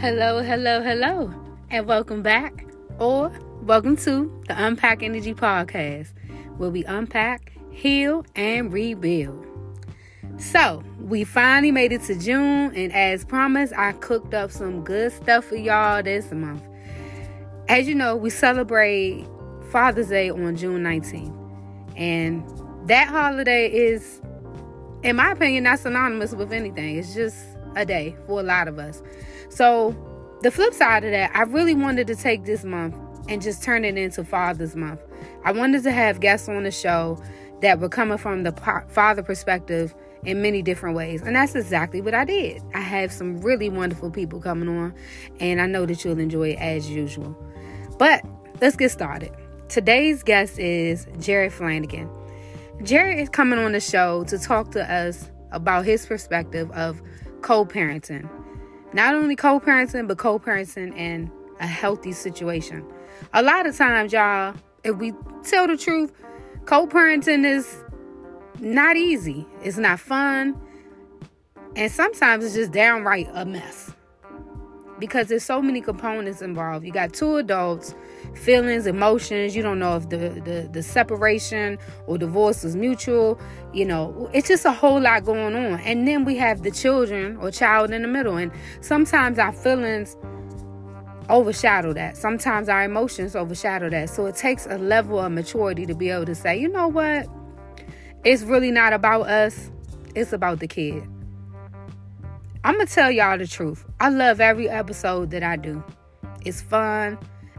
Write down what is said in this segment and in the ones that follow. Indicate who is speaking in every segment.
Speaker 1: Hello, hello, hello, and welcome back, or welcome to the Unpack Energy Podcast, where we unpack, heal, and rebuild. So, we finally made it to June, and as promised, I cooked up some good stuff for y'all this month. As you know, we celebrate Father's Day on June 19th, and that holiday is, in my opinion, not synonymous with anything. It's just a day for a lot of us. So, the flip side of that, I really wanted to take this month and just turn it into Father's Month. I wanted to have guests on the show that were coming from the father perspective in many different ways. And that's exactly what I did. I have some really wonderful people coming on, and I know that you'll enjoy it as usual. But let's get started. Today's guest is Jared Flanagan. Jared is coming on the show to talk to us about his perspective of co parenting. Not only co parenting, but co parenting in a healthy situation. A lot of times, y'all, if we tell the truth, co parenting is not easy. It's not fun. And sometimes it's just downright a mess because there's so many components involved. You got two adults, feelings, emotions. You don't know if the, the, the separation or divorce is mutual. You know, it's just a whole lot going on. And then we have the children or child in the middle. And sometimes our feelings overshadow that. Sometimes our emotions overshadow that. So it takes a level of maturity to be able to say, you know what? It's really not about us, it's about the kid. I'm going to tell y'all the truth. I love every episode that I do. It's fun.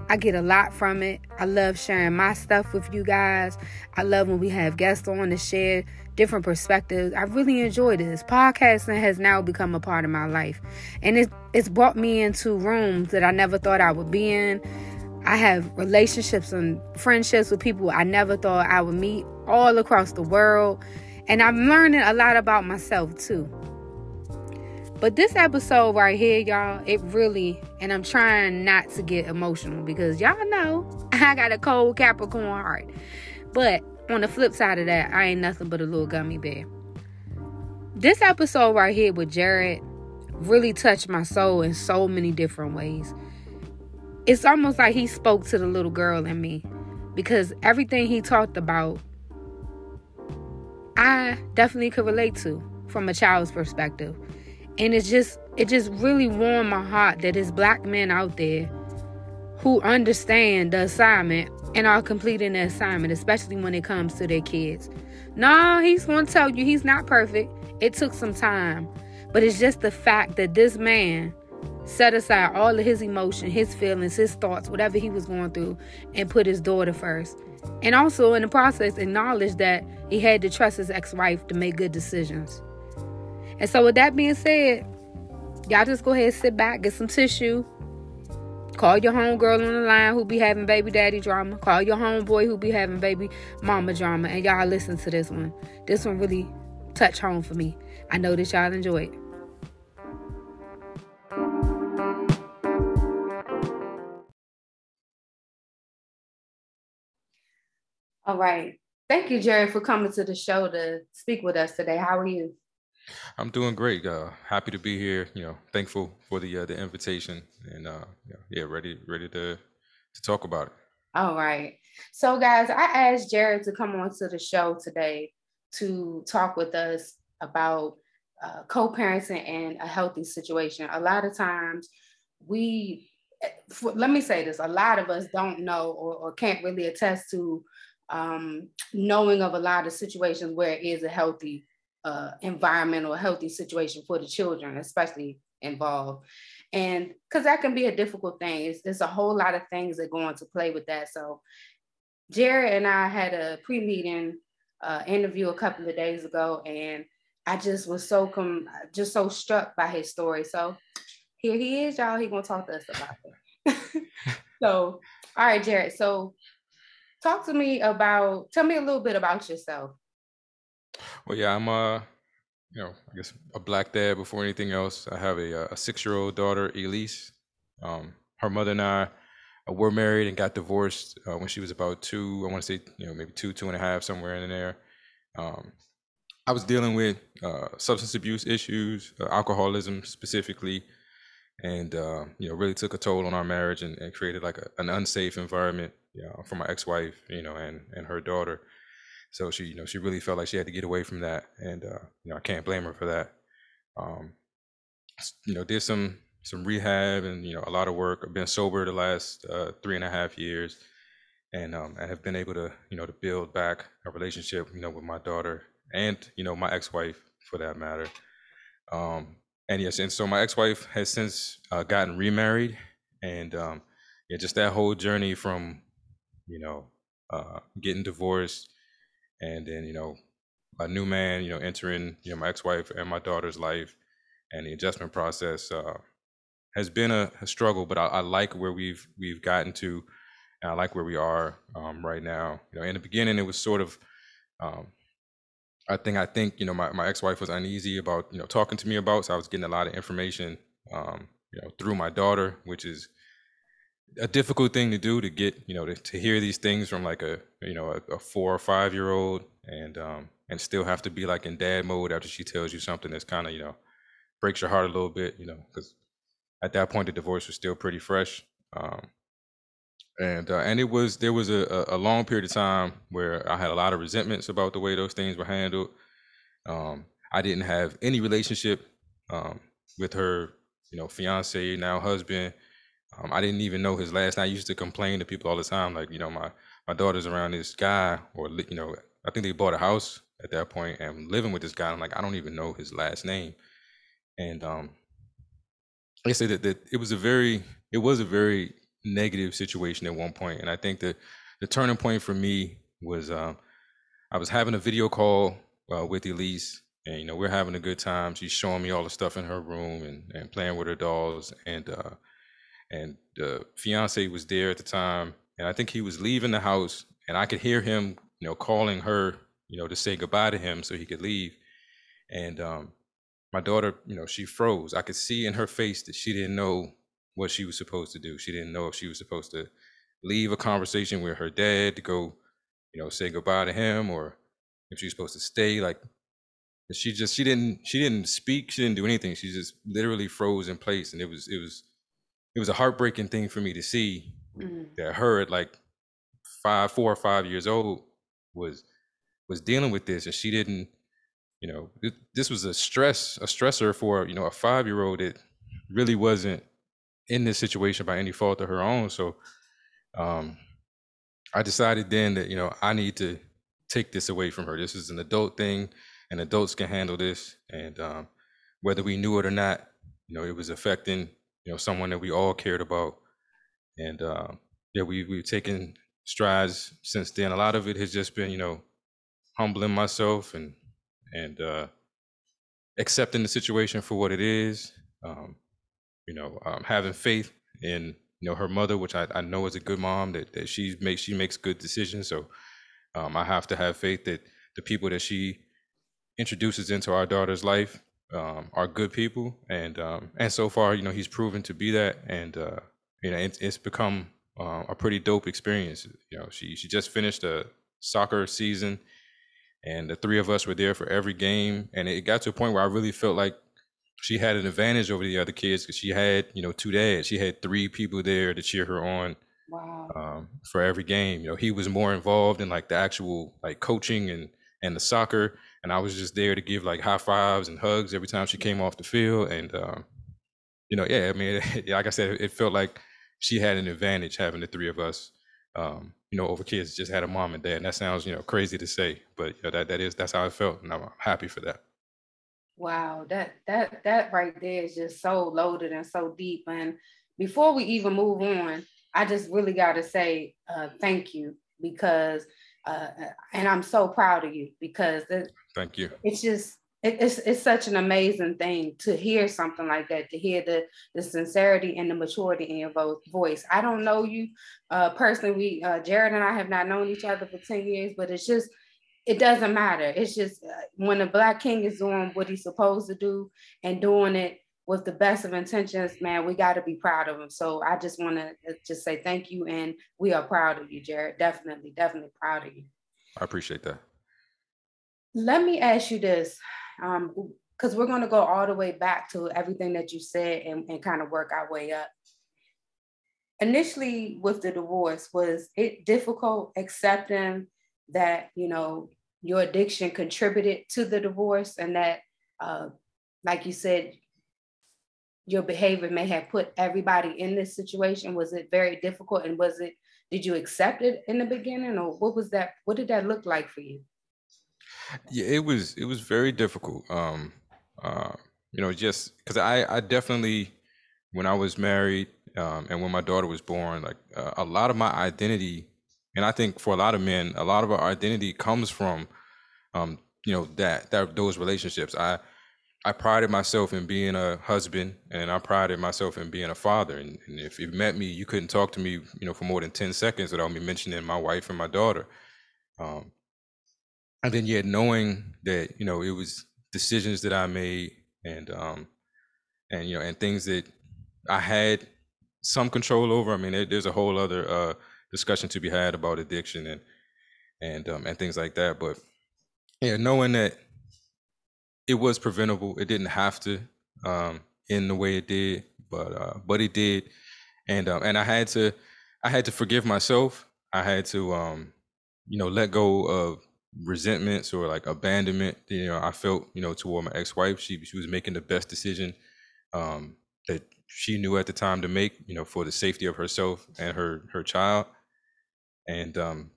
Speaker 1: I get a lot from it. I love sharing my stuff with you guys. I love when we have guests on to share different perspectives. I really enjoy this. Podcasting has now become a part of my life. And it, it's brought me into rooms that I never thought I would be in. I have relationships and friendships with people I never thought I would meet all across the world. And I'm learning a lot about myself too. But this episode right here, y'all, it really, and I'm trying not to get emotional because y'all know I got a cold Capricorn heart. But on the flip side of that, I ain't nothing but a little gummy bear. This episode right here with Jared really touched my soul in so many different ways. It's almost like he spoke to the little girl in me because everything he talked about, I definitely could relate to from a child's perspective and it's just it just really warmed my heart that there's black men out there who understand the assignment and are completing the assignment, especially when it comes to their kids. No, he's to tell you he's not perfect. It took some time. But it's just the fact that this man set aside all of his emotion, his feelings, his thoughts, whatever he was going through, and put his daughter first. And also, in the process, acknowledged that he had to trust his ex wife to make good decisions. And so, with that being said, y'all just go ahead, sit back, get some tissue. Call your homegirl on the line who be having baby daddy drama. Call your homeboy who be having baby mama drama. And y'all listen to this one. This one really touched home for me. I know that y'all enjoy it. All right. Thank you, Jerry, for coming to the show to speak with us today. How are you?
Speaker 2: I'm doing great. Uh, happy to be here. You know, thankful for the uh, the invitation, and uh, yeah, yeah, ready ready to to talk about it.
Speaker 1: All right. So, guys, I asked Jared to come on to the show today to talk with us about uh, co-parenting and a healthy situation. A lot of times, we let me say this: a lot of us don't know or, or can't really attest to um, knowing of a lot of situations where it is a healthy uh, environmental healthy situation for the children, especially involved. And because that can be a difficult thing, it's, there's a whole lot of things that go into play with that. So, Jared and I had a pre meeting uh, interview a couple of days ago, and I just was so com- just so struck by his story. So, here he is, y'all. He gonna talk to us about it. so, all right, Jared. So, talk to me about. Tell me a little bit about yourself.
Speaker 2: Well, yeah, I'm uh, you know, I guess a black dad before anything else. I have a, uh, a six-year-old daughter, Elise. Um, her mother and I uh, were married and got divorced uh, when she was about two. I want to say, you know, maybe two, two and a half, somewhere in there. Um, I was dealing with uh, substance abuse issues, uh, alcoholism specifically, and uh, you know really took a toll on our marriage and, and created like a, an unsafe environment you know, for my ex-wife you know and and her daughter so she you know she really felt like she had to get away from that and uh, you know i can't blame her for that. Um, you know did some some rehab and you know a lot of work. I've been sober the last uh, three and a half years and um, have been able to you know to build back a relationship you know with my daughter and you know my ex-wife for that matter. Um, and yes, and so my ex-wife has since uh, gotten remarried, and um, yeah, just that whole journey from, you know, uh, getting divorced, and then you know, a new man, you know, entering, you know, my ex-wife and my daughter's life, and the adjustment process uh, has been a, a struggle, but I, I, like where we've we've gotten to, and I like where we are um, right now. You know, in the beginning, it was sort of um, I think I think you know my, my ex-wife was uneasy about you know talking to me about so I was getting a lot of information um, you know through my daughter which is a difficult thing to do to get you know to, to hear these things from like a you know a, a four or five year old and um, and still have to be like in dad mode after she tells you something that's kind of you know breaks your heart a little bit you know because at that point the divorce was still pretty fresh um, and uh, and it was there was a, a long period of time where I had a lot of resentments about the way those things were handled. Um, I didn't have any relationship um, with her, you know, fiance now husband. Um, I didn't even know his last name. I used to complain to people all the time, like you know, my my daughter's around this guy, or you know, I think they bought a house at that point and living with this guy. I'm like, I don't even know his last name, and um, I say that that it was a very it was a very negative situation at one point. point, and I think that the turning point for me was um, I was having a video call uh, with Elise, and you know we're having a good time. She's showing me all the stuff in her room and, and playing with her dolls, and uh, and the fiance was there at the time, and I think he was leaving the house, and I could hear him, you know, calling her, you know, to say goodbye to him so he could leave, and um, my daughter, you know, she froze. I could see in her face that she didn't know what she was supposed to do. She didn't know if she was supposed to leave a conversation with her dad to go, you know, say goodbye to him, or if she was supposed to stay. Like she just she didn't she didn't speak. She didn't do anything. She just literally froze in place, and it was it was it was a heartbreaking thing for me to see mm-hmm. that her at like five, four or five years old was was dealing with this, and she didn't. You know, this was a stress a stressor for you know a five year old that really wasn't in this situation by any fault of her own. So um, I decided then that, you know, I need to take this away from her. This is an adult thing and adults can handle this. And um, whether we knew it or not, you know, it was affecting, you know, someone that we all cared about. And uh, yeah, we, we've taken strides since then. A lot of it has just been, you know, humbling myself and, and uh, accepting the situation for what it is. Um, you know, um, having faith in you know her mother, which I, I know is a good mom that, that she makes she makes good decisions. So um, I have to have faith that the people that she introduces into our daughter's life um, are good people, and um, and so far, you know, he's proven to be that, and uh, you know, it's, it's become uh, a pretty dope experience. You know, she she just finished a soccer season, and the three of us were there for every game, and it got to a point where I really felt like she had an advantage over the other kids because she had, you know, two dads. She had three people there to cheer her on. Wow. Um, for every game, you know, he was more involved in like the actual like coaching and and the soccer, and I was just there to give like high fives and hugs every time she came off the field. And um, you know, yeah, I mean, like I said, it felt like she had an advantage having the three of us. Um, you know, over kids just had a mom and dad. And that sounds, you know, crazy to say, but you know, that that is that's how I felt, and I'm happy for that.
Speaker 1: Wow, that that that right there is just so loaded and so deep. And before we even move on, I just really got to say uh, thank you because, uh, and I'm so proud of you because it,
Speaker 2: thank you.
Speaker 1: It's just it, it's it's such an amazing thing to hear something like that, to hear the the sincerity and the maturity in your vo- voice. I don't know you uh, personally. We uh, Jared and I have not known each other for ten years, but it's just it doesn't matter. It's just uh, when a black king is doing what he's supposed to do and doing it with the best of intentions, man, we got to be proud of him. So I just want to uh, just say thank you, and we are proud of you, Jared. Definitely, definitely proud of you.
Speaker 2: I appreciate that.
Speaker 1: Let me ask you this. Um, because we're going to go all the way back to everything that you said and, and kind of work our way up. Initially, with the divorce, was it difficult accepting that, you know, your addiction contributed to the divorce and that, uh, like you said, your behavior may have put everybody in this situation? Was it very difficult and was it, did you accept it in the beginning or what was that, what did that look like for you?
Speaker 2: Yeah, it was it was very difficult. Um, uh, you know, just because I I definitely when I was married um, and when my daughter was born, like uh, a lot of my identity, and I think for a lot of men, a lot of our identity comes from, um, you know, that that those relationships. I I prided myself in being a husband, and I prided myself in being a father. And, and if you met me, you couldn't talk to me, you know, for more than ten seconds without me mentioning my wife and my daughter. Um, and then yet knowing that you know it was decisions that I made and um and you know and things that I had some control over. I mean, it, there's a whole other uh, discussion to be had about addiction and and um, and things like that. But yeah, knowing that it was preventable, it didn't have to um, end the way it did, but uh, but it did, and um, and I had to I had to forgive myself. I had to um, you know let go of resentments or like abandonment you know i felt you know toward my ex-wife. She she was making the best decision um that she knew at the time to make you know for the safety of herself and her her child. And um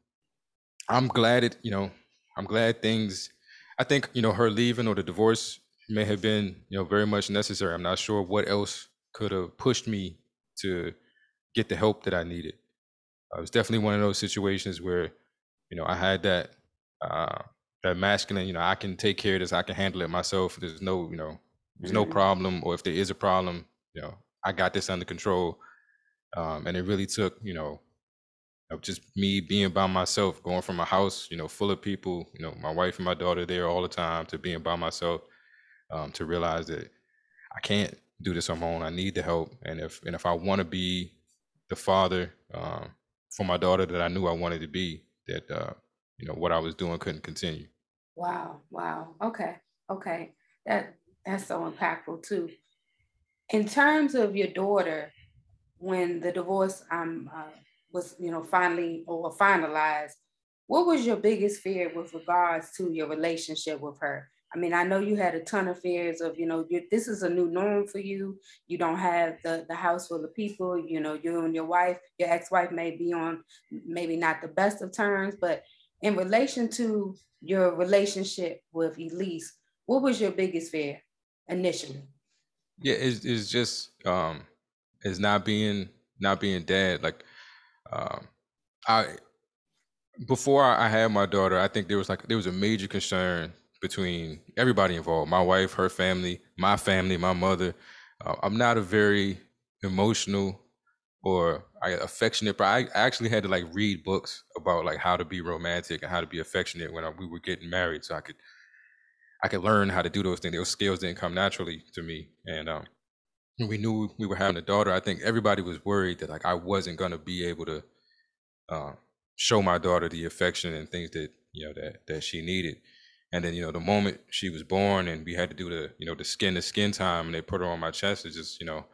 Speaker 2: i'm glad it you know i'm glad things i think you know her leaving or the divorce may have been you know very much necessary. I'm not sure what else could have pushed me to get the help that i needed. Uh, it was definitely one of those situations where you know i had that uh, that masculine, you know, I can take care of this, I can handle it myself. There's no, you know, there's no problem, or if there is a problem, you know, I got this under control. Um, and it really took, you know, just me being by myself, going from a house, you know, full of people, you know, my wife and my daughter there all the time, to being by myself, um, to realize that I can't do this on my own. I need the help, and if and if I want to be the father um, for my daughter that I knew I wanted to be, that uh, you know what I was doing couldn't continue.
Speaker 1: Wow, wow. Okay, okay. That that's so impactful too. In terms of your daughter, when the divorce um uh, was you know finally or finalized, what was your biggest fear with regards to your relationship with her? I mean, I know you had a ton of fears of, you know, this is a new norm for you. You don't have the, the house full of people. You know, you and your wife, your ex-wife may be on maybe not the best of terms, but in relation to your relationship with Elise, what was your biggest fear initially?
Speaker 2: Yeah, it's, it's just um it's not being not being dad. Like um I before I had my daughter, I think there was like there was a major concern between everybody involved, my wife, her family, my family, my mother. Uh, I'm not a very emotional or I affectionate, but I actually had to like read books about like how to be romantic and how to be affectionate when I, we were getting married, so I could I could learn how to do those things. Those skills didn't come naturally to me, and um, we knew we were having a daughter, I think everybody was worried that like I wasn't gonna be able to uh, show my daughter the affection and things that you know that that she needed. And then you know the moment she was born and we had to do the you know the skin to skin time and they put her on my chest, it just you know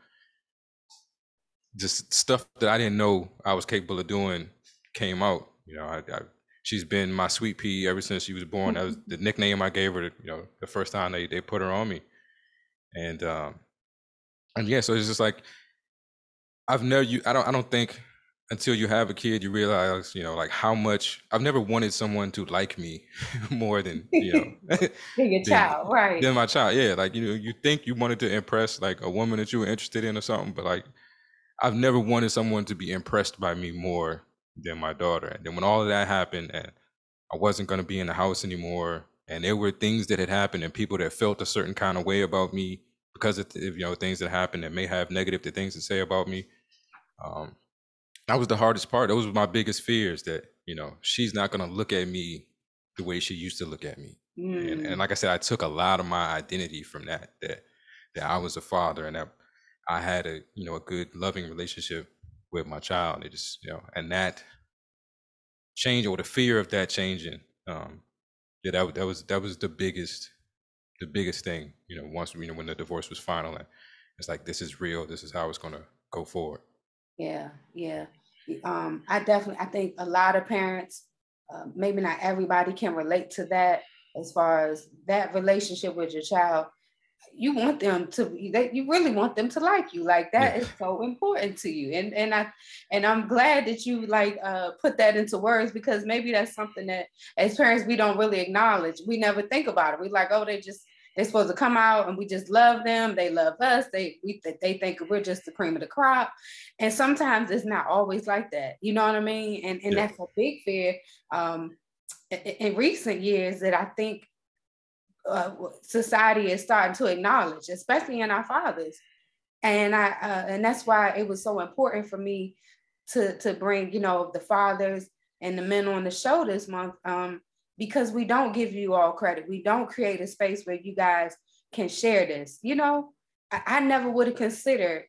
Speaker 2: just stuff that I didn't know I was capable of doing came out. You know, I, I, she's been my sweet pea ever since she was born. That was the nickname I gave her. You know, the first time they they put her on me, and um, and yeah, so it's just like I've never you. I don't. I don't think until you have a kid you realize you know like how much I've never wanted someone to like me more than you know
Speaker 1: than your child, right?
Speaker 2: Than my child, yeah. Like you know, you think you wanted to impress like a woman that you were interested in or something, but like I've never wanted someone to be impressed by me more than my daughter. And then when all of that happened and I wasn't going to be in the house anymore, and there were things that had happened and people that felt a certain kind of way about me because of you know things that happened that may have negative things to say about me. Um, that was the hardest part. Those were my biggest fears that you know she's not going to look at me the way she used to look at me. Mm. And, and mm. like I said, I took a lot of my identity from that that that I was a father and that I had a you know a good loving relationship with my child. It just you know, and that change or the fear of that changing, um, yeah, that that was that was the biggest the biggest thing. You know, once you know when the divorce was final, and it's like this is real. This is how it's gonna go forward.
Speaker 1: Yeah, yeah. Um, I definitely, I think a lot of parents, uh, maybe not everybody, can relate to that as far as that relationship with your child you want them to that you really want them to like you like that yeah. is so important to you. And and i and i'm glad that you like uh put that into words because maybe that's something that as parents we don't really acknowledge. We never think about it. We like oh they just they're supposed to come out and we just love them. They love us. They we they think we're just the cream of the crop. And sometimes it's not always like that. You know what i mean? And and yeah. that's a big fear um in, in recent years that i think uh, society is starting to acknowledge, especially in our fathers. And I uh, and that's why it was so important for me to to bring you know the fathers and the men on the show this month um, because we don't give you all credit. We don't create a space where you guys can share this. You know, I, I never would have considered.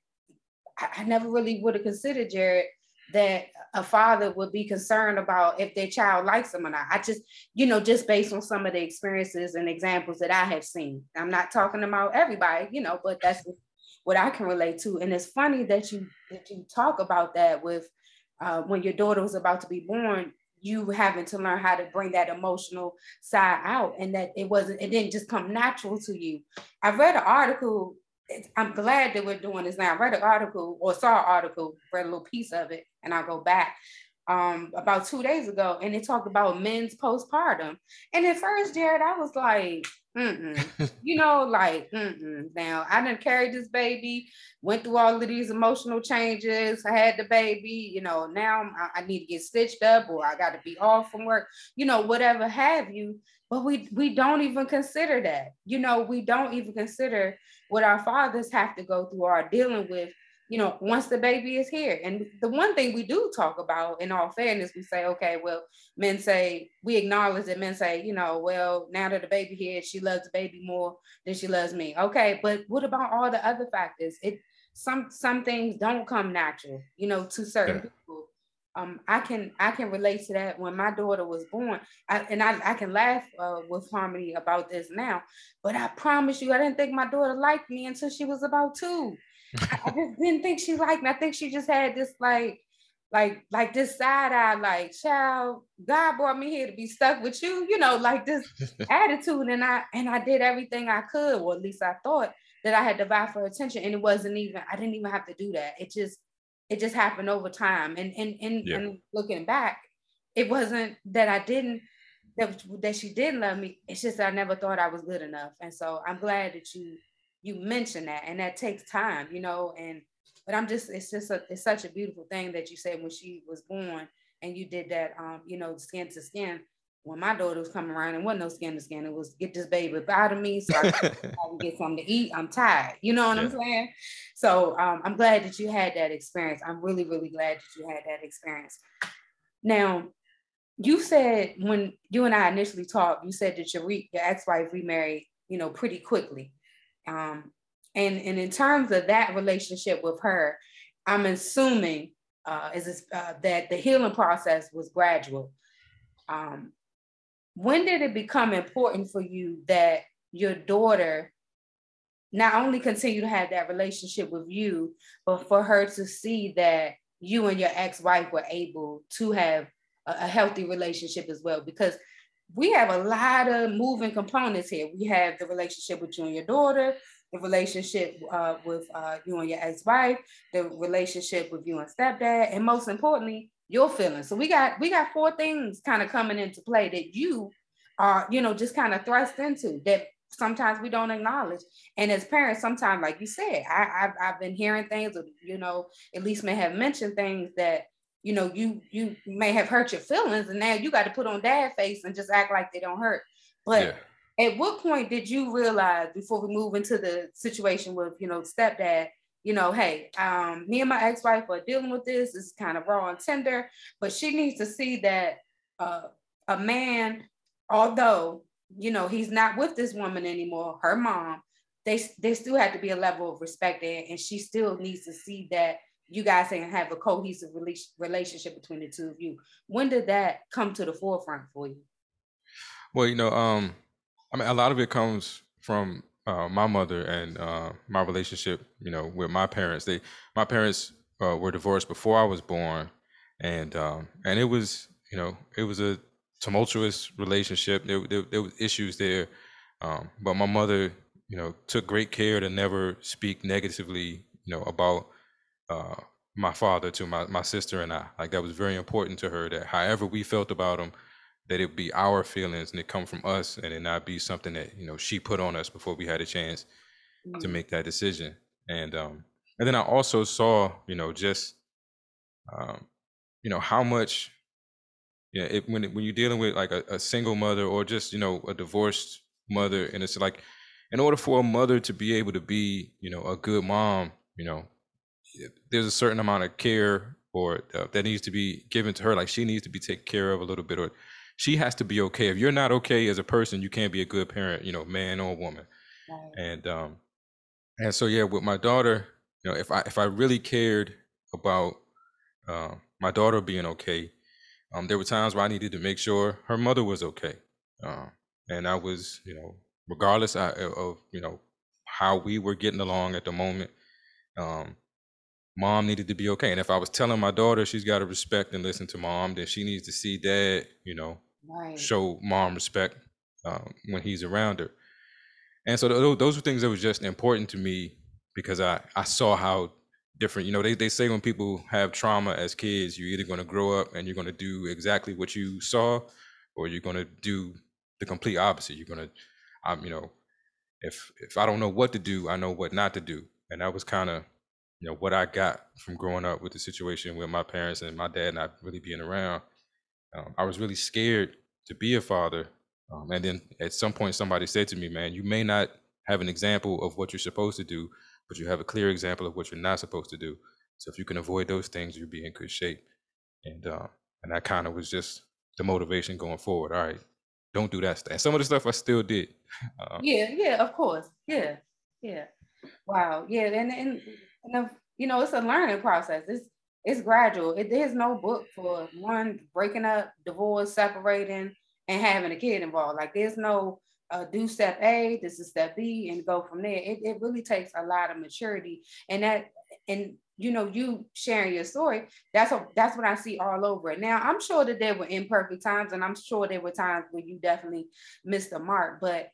Speaker 1: I, I never really would have considered Jared that a father would be concerned about if their child likes them or not. I just, you know, just based on some of the experiences and examples that I have seen. I'm not talking about everybody, you know, but that's what I can relate to. And it's funny that you that you talk about that with uh, when your daughter was about to be born, you having to learn how to bring that emotional side out, and that it wasn't, it didn't just come natural to you. I read an article I'm glad that we're doing this now. I read an article or saw an article, read a little piece of it, and I'll go back um, about two days ago, and it talked about men's postpartum. And at first, Jared, I was like. you know, like, mm-mm. now I didn't carry this baby, went through all of these emotional changes. I had the baby, you know, now I, I need to get stitched up or I got to be off from work, you know, whatever have you. But we we don't even consider that, you know, we don't even consider what our fathers have to go through or are dealing with you know, once the baby is here. And the one thing we do talk about, in all fairness, we say, okay, well, men say, we acknowledge that men say, you know, well, now that the baby here, she loves the baby more than she loves me. Okay, but what about all the other factors? It some some things don't come natural, you know, to certain yeah. people. Um, I can I can relate to that when my daughter was born, I, and I, I can laugh uh, with Harmony about this now, but I promise you, I didn't think my daughter liked me until she was about two. I, I just didn't think she liked me. I think she just had this like, like, like this side eye, like, child, God brought me here to be stuck with you, you know, like this attitude. And I and I did everything I could, or at least I thought that I had to buy for attention. And it wasn't even, I didn't even have to do that. It just, it just happened over time. And and and, yeah. and looking back, it wasn't that I didn't that, that she didn't love me. It's just I never thought I was good enough. And so I'm glad that you you mention that and that takes time you know and but i'm just it's just a, it's such a beautiful thing that you said when she was born and you did that um you know skin to skin. When my daughter was coming around and wasn't no skin to skin it was get this baby out of me so I can get something to eat i'm tired you know what yeah. i'm saying? So um, i'm glad that you had that experience i'm really really glad that you had that experience. Now you said when you and i initially talked you said that your, re- your ex-wife remarried you know pretty quickly um, and, and in terms of that relationship with her, I'm assuming uh, is uh, that the healing process was gradual. Um, when did it become important for you that your daughter not only continue to have that relationship with you, but for her to see that you and your ex-wife were able to have a, a healthy relationship as well? Because we have a lot of moving components here. We have the relationship with you and your daughter, the relationship uh, with uh, you and your ex-wife, the relationship with you and stepdad, and most importantly, your feelings. So we got we got four things kind of coming into play that you are, you know, just kind of thrust into that sometimes we don't acknowledge. And as parents, sometimes, like you said, I, I've, I've been hearing things, or you know, at least may have mentioned things that you know you you may have hurt your feelings and now you got to put on dad face and just act like they don't hurt but yeah. at what point did you realize before we move into the situation with you know stepdad you know hey um me and my ex-wife are dealing with this it's kind of raw and tender but she needs to see that uh, a man although you know he's not with this woman anymore her mom they they still have to be a level of respect there and she still needs to see that you guys can have a cohesive relationship between the two of you. When did that come to the forefront for you?
Speaker 2: Well, you know, um, I mean, a lot of it comes from uh, my mother and uh, my relationship, you know, with my parents. They, my parents uh, were divorced before I was born, and um, and it was, you know, it was a tumultuous relationship. There, there, there was issues there, um, but my mother, you know, took great care to never speak negatively, you know, about uh, my father to my my sister and I. Like that was very important to her. That however we felt about him, that it be our feelings and it come from us and it not be something that you know she put on us before we had a chance mm-hmm. to mm. make that decision and um and then i also saw you know just um you know how much you know it, when when you're dealing with like a, a single mother or just you know a divorced mother and it's like in order for a mother to be able to be you know a good mom you know there's a certain amount of care or uh, that needs to be given to her like she needs to be taken care of a little bit or she has to be okay. If you're not okay as a person, you can't be a good parent, you know, man or woman. Right. And um and so yeah, with my daughter, you know, if I if I really cared about uh, my daughter being okay, um, there were times where I needed to make sure her mother was okay. Uh, and I was, you know, regardless of, of, you know how we were getting along at the moment, um, mom needed to be okay. And if I was telling my daughter she's got to respect and listen to mom, then she needs to see dad, you know, right. show mom respect um, when he's around her. And so th- those were things that was just important to me because I, I saw how different, you know, they, they say when people have trauma as kids, you're either going to grow up and you're going to do exactly what you saw or you're going to do the complete opposite. You're going to, I'm, you know, if, if I don't know what to do, I know what not to do. And that was kind of, you know, what I got from growing up with the situation with my parents and my dad not really being around. Um, I was really scared to be a father. Um, and then at some point, somebody said to me, man, you may not have an example of what you're supposed to do, but you have a clear example of what you're not supposed to do. So if you can avoid those things, you'll be in good shape. And uh, and that kind of was just the motivation going forward. All right, don't do that stuff. And some of the stuff I still did.
Speaker 1: Uh, yeah, yeah, of course. Yeah, yeah. Wow. Yeah, and and, and you know, it's a learning process. It's it's gradual. It, there's no book for one breaking up, divorce, separating, and having a kid involved. Like there's no uh, do step A, this is step B, and go from there. It, it really takes a lot of maturity, and that and you know you sharing your story. That's what that's what I see all over it. Now I'm sure that there were imperfect times, and I'm sure there were times where you definitely missed the mark. But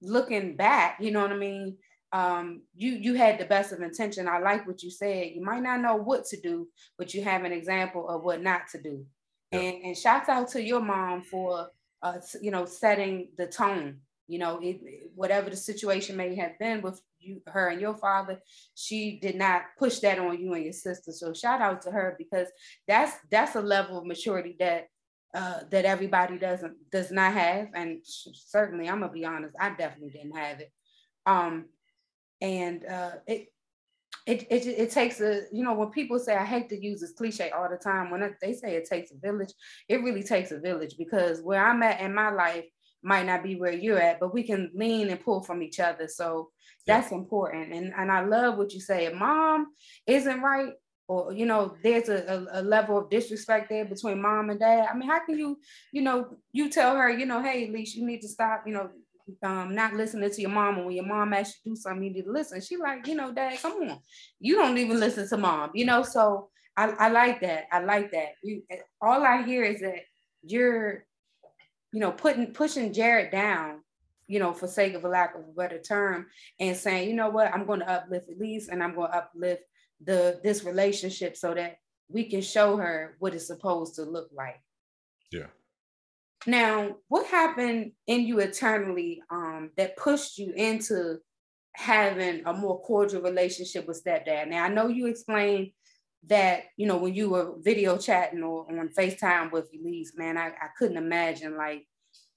Speaker 1: looking back, you know what I mean um, you you had the best of intention. I like what you said. You might not know what to do, but you have an example of what not to do. Yeah. And and shouts out to your mom for uh, you know setting the tone. You know, it, whatever the situation may have been with you, her and your father, she did not push that on you and your sister. So shout out to her because that's that's a level of maturity that uh, that everybody doesn't does not have, and certainly I'm gonna be honest, I definitely didn't have it. Um, and uh, it, it it it takes a you know when people say I hate to use this cliche all the time when they say it takes a village, it really takes a village because where I'm at in my life might not be where you're at, but we can lean and pull from each other. So that's yeah. important. And and I love what you say. If mom isn't right, or you know, there's a, a, a, level of disrespect there between mom and dad. I mean, how can you, you know, you tell her, you know, hey, Lisa, you need to stop, you know, um, not listening to your mom. And when your mom asks you to do something, you need to listen. She like, you know, dad, come on. You don't even listen to mom, you know? So I, I like that. I like that. You, all I hear is that you're, you know, putting, pushing Jared down, you know, for sake of a lack of a better term and saying, you know what, I'm going to uplift Elise and I'm going to uplift the, this relationship so that we can show her what it's supposed to look like.
Speaker 2: Yeah.
Speaker 1: Now, what happened in you eternally um, that pushed you into having a more cordial relationship with stepdad? Now, I know you explained that, you know, when you were video chatting or on FaceTime with Elise, man, I, I couldn't imagine like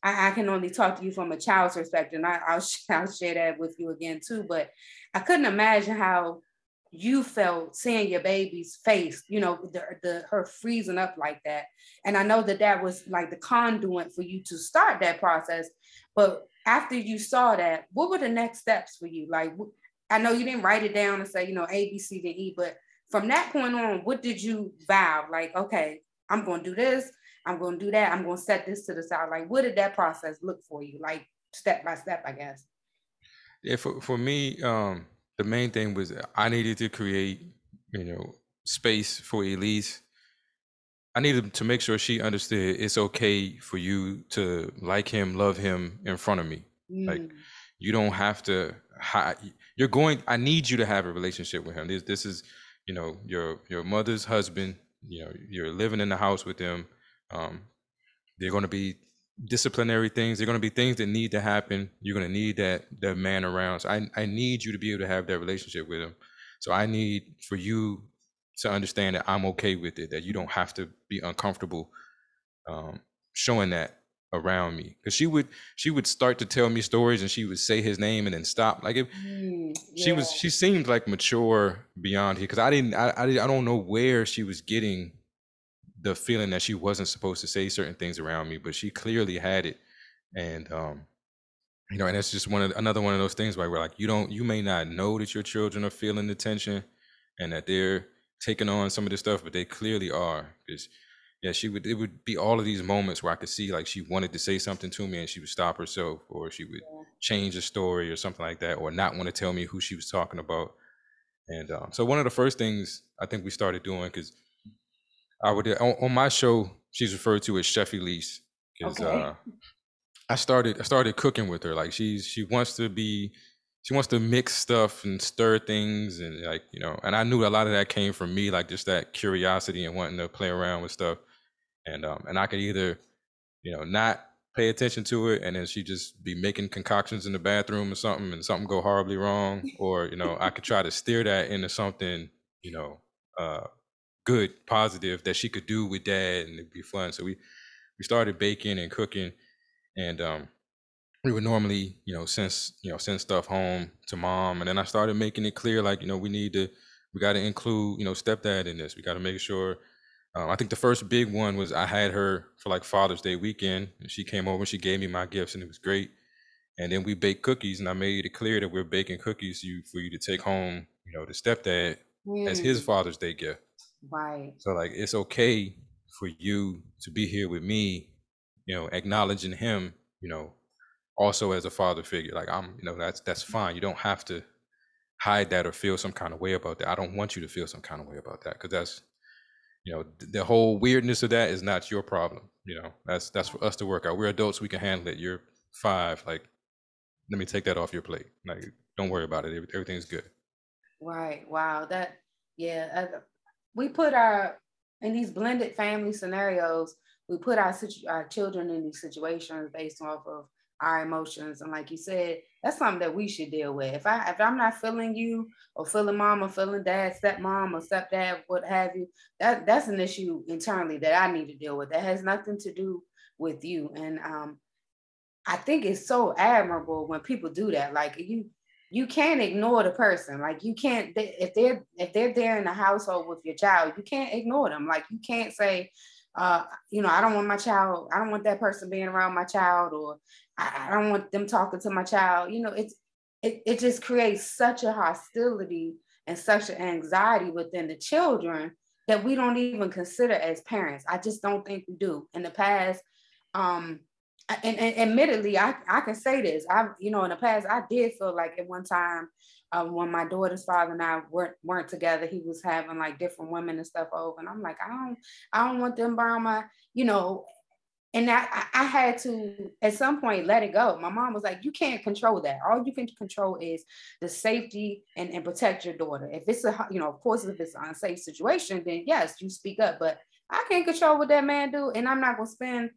Speaker 1: I, I, can only talk to you from a child's perspective. And I, will I'll share that with you again too. But I couldn't imagine how you felt seeing your baby's face, you know, the, the her freezing up like that. And I know that that was like the conduit for you to start that process. But after you saw that, what were the next steps for you? Like, I know you didn't write it down and say, you know, A, B, C, D, E, but from that point on, what did you vow? Like, okay, I'm going to do this. I'm going to do that. I'm going to set this to the side. Like, what did that process look for you? Like, step by step, I guess.
Speaker 2: Yeah, for for me, um, the main thing was I needed to create, you know, space for Elise. I needed to make sure she understood it's okay for you to like him, love him in front of me. Like
Speaker 1: Mm,
Speaker 2: you don't have to hide. You're going. I need you to have a relationship with him. This this is, you know, your your mother's husband. You know, you're living in the house with them. Um, they're going to be disciplinary things. They're going to be things that need to happen. You're going to need that that man around. So I I need you to be able to have that relationship with him. So I need for you to understand that I'm okay with it. That you don't have to be uncomfortable um, showing that around me. Because she would she would start to tell me stories and she would say his name and then stop. Like if
Speaker 1: mm,
Speaker 2: she was she seemed like mature beyond here. Because I didn't I, I I don't know where she was getting the feeling that she wasn't supposed to say certain things around me, but she clearly had it. And um, you know, and it's just one of another one of those things where we're like, you don't, you may not know that your children are feeling the tension and that they're taking on some of this stuff, but they clearly are. Because yeah, she would. It would be all of these moments where I could see like she wanted to say something to me and she would stop herself, or she would
Speaker 1: Yeah.
Speaker 2: change the story or something like that, or not want to tell me who she was talking about. And um, so one of the first things I think we started doing because I would on, on my show she's referred to as Chef Elise because
Speaker 1: Okay.
Speaker 2: uh, I started I started cooking with her. Like she's she wants to be she wants to mix stuff and stir things and like you know and I knew a lot of that came from me like just that curiosity and wanting to play around with stuff and um and I could either you know not pay attention to it and then she just be making concoctions in the bathroom or something and something go horribly wrong or you know I could try to steer that into something you know uh good positive that she could do with dad and it'd be fun. So we we started baking and cooking and um we would normally you know send you know send stuff home to mom and then i started making it clear like you know we need to we got to include you know stepdad in this. We got to make sure um, i think the first big one was i had her for like father's day weekend and she came over and she gave me my gifts and it was great. And then we baked cookies and i made it clear that we're baking cookies you for you to take home you know to stepdad as his
Speaker 1: Mm,
Speaker 2: father's day gift
Speaker 1: right.
Speaker 2: so like it's okay for you to be here with me, you know, acknowledging him, you know, also as a father figure. Like I'm, you know, that's that's fine. You don't have to hide that or feel some kind of way about that. I don't want you to feel some kind of way about that because that's, you know, the whole weirdness of that is not your problem. You know, that's that's for us to work out. We're adults. We can handle it. You're five. Like, let me take that off your plate. Like, don't worry about it. Everything's good.
Speaker 1: Right. Wow. That yeah. We put our in these blended family scenarios. We put our situ- our children in these situations based off of our emotions, and like you said, that's something that we should deal with. If I if I'm not feeling you or feeling mom or feeling dad, stepmom or stepdad, what have you, that that's an issue internally that I need to deal with. That has nothing to do with you. And um, I think it's so admirable when people do that. Like you, you can't ignore the person. Like you can't if they're if they're there in the household with your child, you can't ignore them. Like you can't say, uh, you know, I don't want my child. I don't want that person being around my child, or I, I don't want them talking to my child. You know, it's it it just creates such a hostility and such an anxiety within the children that we don't even consider as parents. I just don't think we do. In the past, um, and, and admittedly, I, I can say this. I, you know, in the past, I did feel like at one time, uh, when my daughter's father and I weren't weren't together, he was having like different women and stuff over, and I'm like, I don't, I don't want them around my, you know. And I, I had to at some point let it go. My mom was like, you can't control that. All you can control is the safety and, and protect your daughter. If it's a, you know, of course, if it's an unsafe situation, then yes, you speak up. But I can't control what that man do, and I'm not gonna spend m-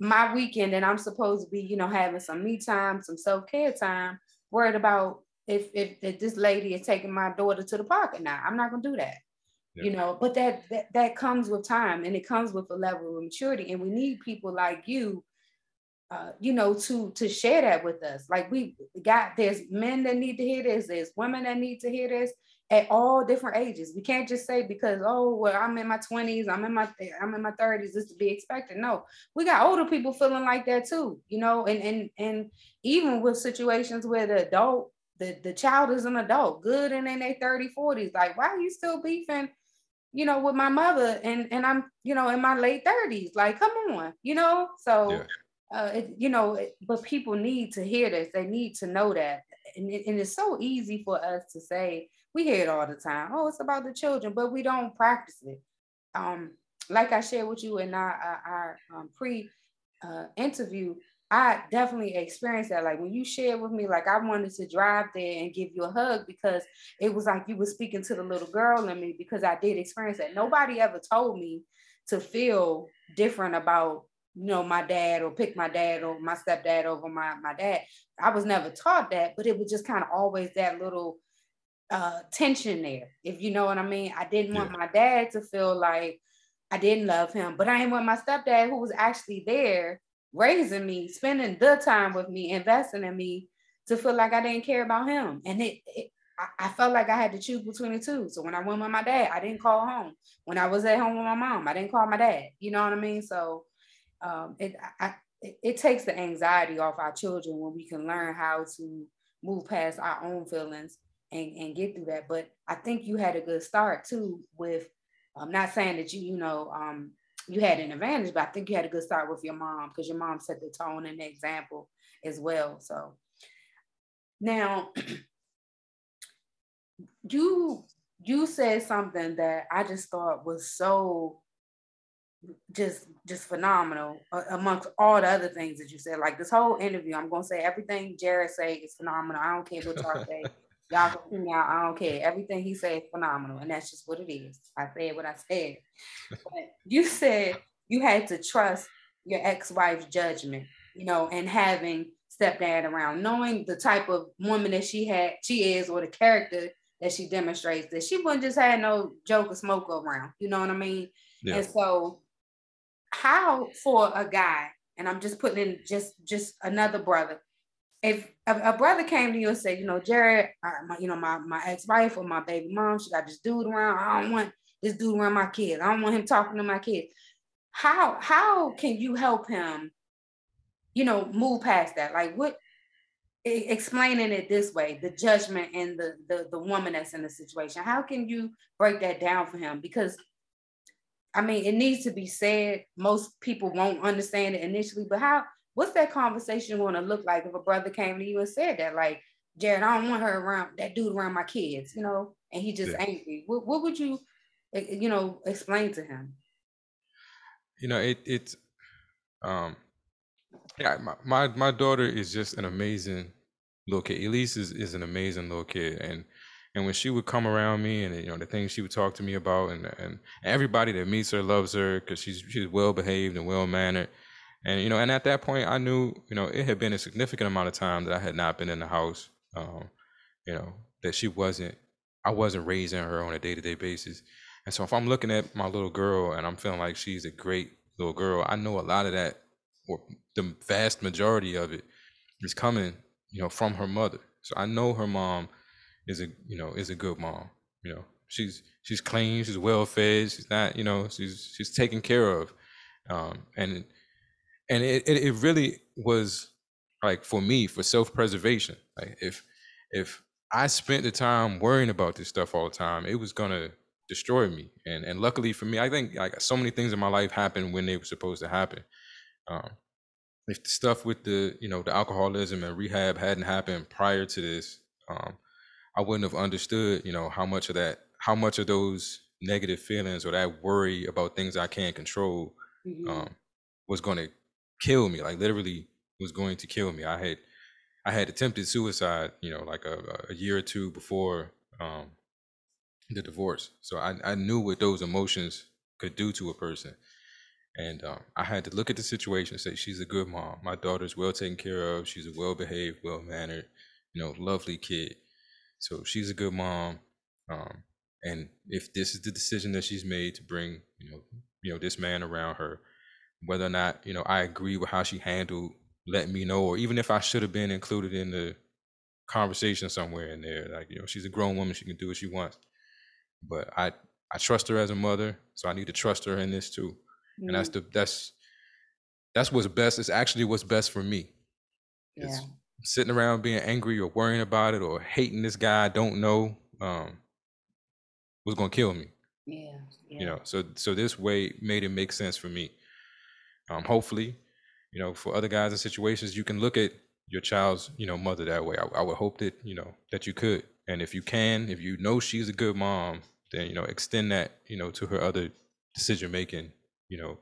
Speaker 1: my weekend and I'm supposed to be, you know, having some me time, some self-care time, worried about if if, if this lady is taking my daughter to the park or not. I'm not gonna do that.
Speaker 2: Yeah.
Speaker 1: You know, but that, that that comes with time and it comes with a level of maturity. And we need people like you uh, you know, to to share that with us. Like we got there's men that need to hear this, there's women that need to hear this at all different ages. We can't just say because oh well I'm in my 20s, I'm in my I'm in my 30s, this to be expected. No, we got older people feeling like that too, you know, and and and even with situations where the adult, the, the child is an adult, good and in their 30, 40s, like why are you still beefing? You know, with my mother, and and I'm, you know, in my late 30s. Like, come on, you know. So
Speaker 2: Yeah.
Speaker 1: uh, it, you know, it, but people need to hear this. They need to know that. and, it, and it's so easy for us to say we hear it all the time. Oh, it's about the children, but we don't practice it. Um, like I shared with you in our, our, our um, pre uh, interview, I definitely experienced that. Like when you shared with me, like I wanted to drive there and give you a hug because it was like you were speaking to the little girl in me because I did experience that. Nobody ever told me to feel different about you know my dad or pick my dad or my stepdad over my my dad. I was never taught that, but it was just kind of always that little uh tension there, if you know what I mean. I didn't want my dad to feel like I didn't love him, but I didn't want my stepdad who was actually there raising me, spending the time with me, investing in me to feel like I didn't care about him. And it, it I, I, felt like I had to choose between the two. So when I went with my dad, I didn't call home. When I was at home with my mom, I didn't call my dad. You know what I mean? So um, it, I, it, it takes the anxiety off our children when we can learn how to move past our own feelings and, and get through that. But I think you had a good start too with I'm not saying that you, you know, um, you had an advantage, but I think you had a good start with your mom because your mom set the tone and the example as well. So now you you said something that I just thought was so just just phenomenal uh, amongst all the other things that you said. Like this whole interview, I'm gonna say everything Jared say is phenomenal. I don't care what y'all say. Y'all can see me out. I don't care. Everything he said is phenomenal, and that's just what it is. I said what I said. But you said you had to trust your ex-wife's judgment, you know, and having stepdad around, knowing the type of woman that she had, she is, or the character that she demonstrates, that she wouldn't just have no joke or smoke around. You know what I mean? Yeah. And so, how for a guy, and I'm just putting in just just another brother, if a, a, brother came to you and said, you know, Jared, I, my, you know, my, my ex-wife or my baby mom, she got this dude around. I don't want this dude around my kids. I don't want him talking to my kids. How how can you help him, you know, move past that? Like what explaining it this way, the judgment and the, the the woman that's in the situation. How can you break that down for him? Because I mean, it needs to be said. Most people won't understand it initially, but how what's that conversation going to look like if a brother came to you and said that, like, Jared, I don't want her around that dude around my kids, you know, and he just yeah. angry. What, what would you, eh, eh, you know, explain to him?
Speaker 2: You know, it it's, um, yeah, my, my my daughter is just an amazing little kid. Elise is, is an amazing little kid, and and when she would come around me, and you know the things she would talk to me about, and and everybody that meets her loves her because she's she's well behaved and well mannered and you know, and at that point, I knew, you know, it had been a significant amount of time that I had not been in the house. Um, you know, that she wasn't, I wasn't raising her on a day to day basis. And so, if I'm looking at my little girl and I'm feeling like she's a great little girl, I know a lot of that, or the vast majority of it, is coming, you know, from her mother. So I know her mom is a, you know, is a good mom. You know, she's she's clean, she's well fed, she's not, you know, she's she's taken care of, um, and and it, it, it really was like for me for self-preservation. Like if if i spent the time worrying about this stuff all the time it was gonna destroy me. And and luckily for me i think like so many things in my life happened when they were supposed to happen. Um if the stuff with the you know the alcoholism and rehab hadn't happened prior to this um i wouldn't have understood you know how much of that how much of those negative feelings or that worry about things i can't control mm-hmm. um was going to kill me, like literally was going to kill me. I had I had attempted suicide, you know, like a, a year or two before um, the divorce. So I, I knew what those emotions could do to a person. And um, I had to look at the situation and say, she's a good mom. My daughter's well taken care of. She's a well behaved, well mannered, you know, lovely kid. So she's a good mom. Um, and if this is the decision that she's made to bring, you know, you know, this man around her, whether or not you know I agree with how she handled let me know, or even if I should have been included in the conversation somewhere in there. Like you know, she's a grown woman; she can do what she wants. But I I trust her as a mother, so I need to trust her in this too. Mm-hmm. And that's mm-hmm. the that's that's what's best. It's actually what's best for me. Yeah. It's sitting around being angry or worrying about it or hating this guy I don't know um, was gonna kill me.
Speaker 1: Yeah, yeah.
Speaker 2: You know, so so this way made it make sense for me. Um, hopefully, you know, for other guys in situations, you can look at your child's you know mother that way. I, I would hope that you know that you could, and if you can, if you know she's a good mom, then you know extend that you know to her other decision making you know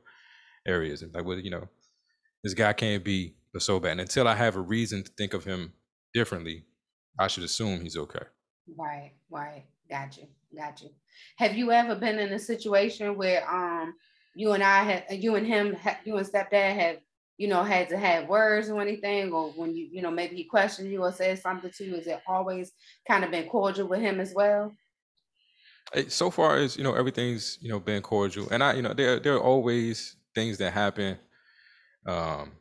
Speaker 2: areas. And like well you know this guy can't be so bad. And until i have a reason to think of him differently i should assume he's okay.
Speaker 1: Right right. Got you got you. Have you ever been in a situation where um you and i have you and him you and stepdad have you know had to have words or anything or when you you know maybe he questioned you or said something to you is it always kind of been cordial with him as well?
Speaker 2: So far as you know everything's you know been cordial and i you know there there are always things that happen um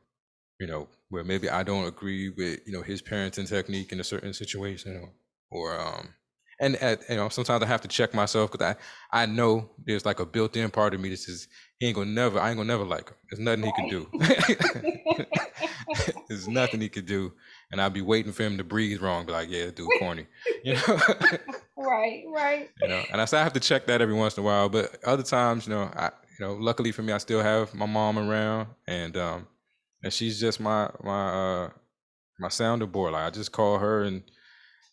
Speaker 2: you know where maybe i don't agree with you know his parenting technique in a certain situation or, or um and at, you know sometimes i have to check myself because i i know there's like a built-in part of me that says he ain't gonna never i ain't gonna never like him there's nothing right. he can do there's nothing he could do and i'll be waiting for him to breathe wrong be like yeah dude corny you know
Speaker 1: right, right.
Speaker 2: You know, and I say I have to check that every once in a while, but other times, you know, I you know, luckily for me, I still have my mom around, and um, and she's just my my uh my sounder board. Like I just call her and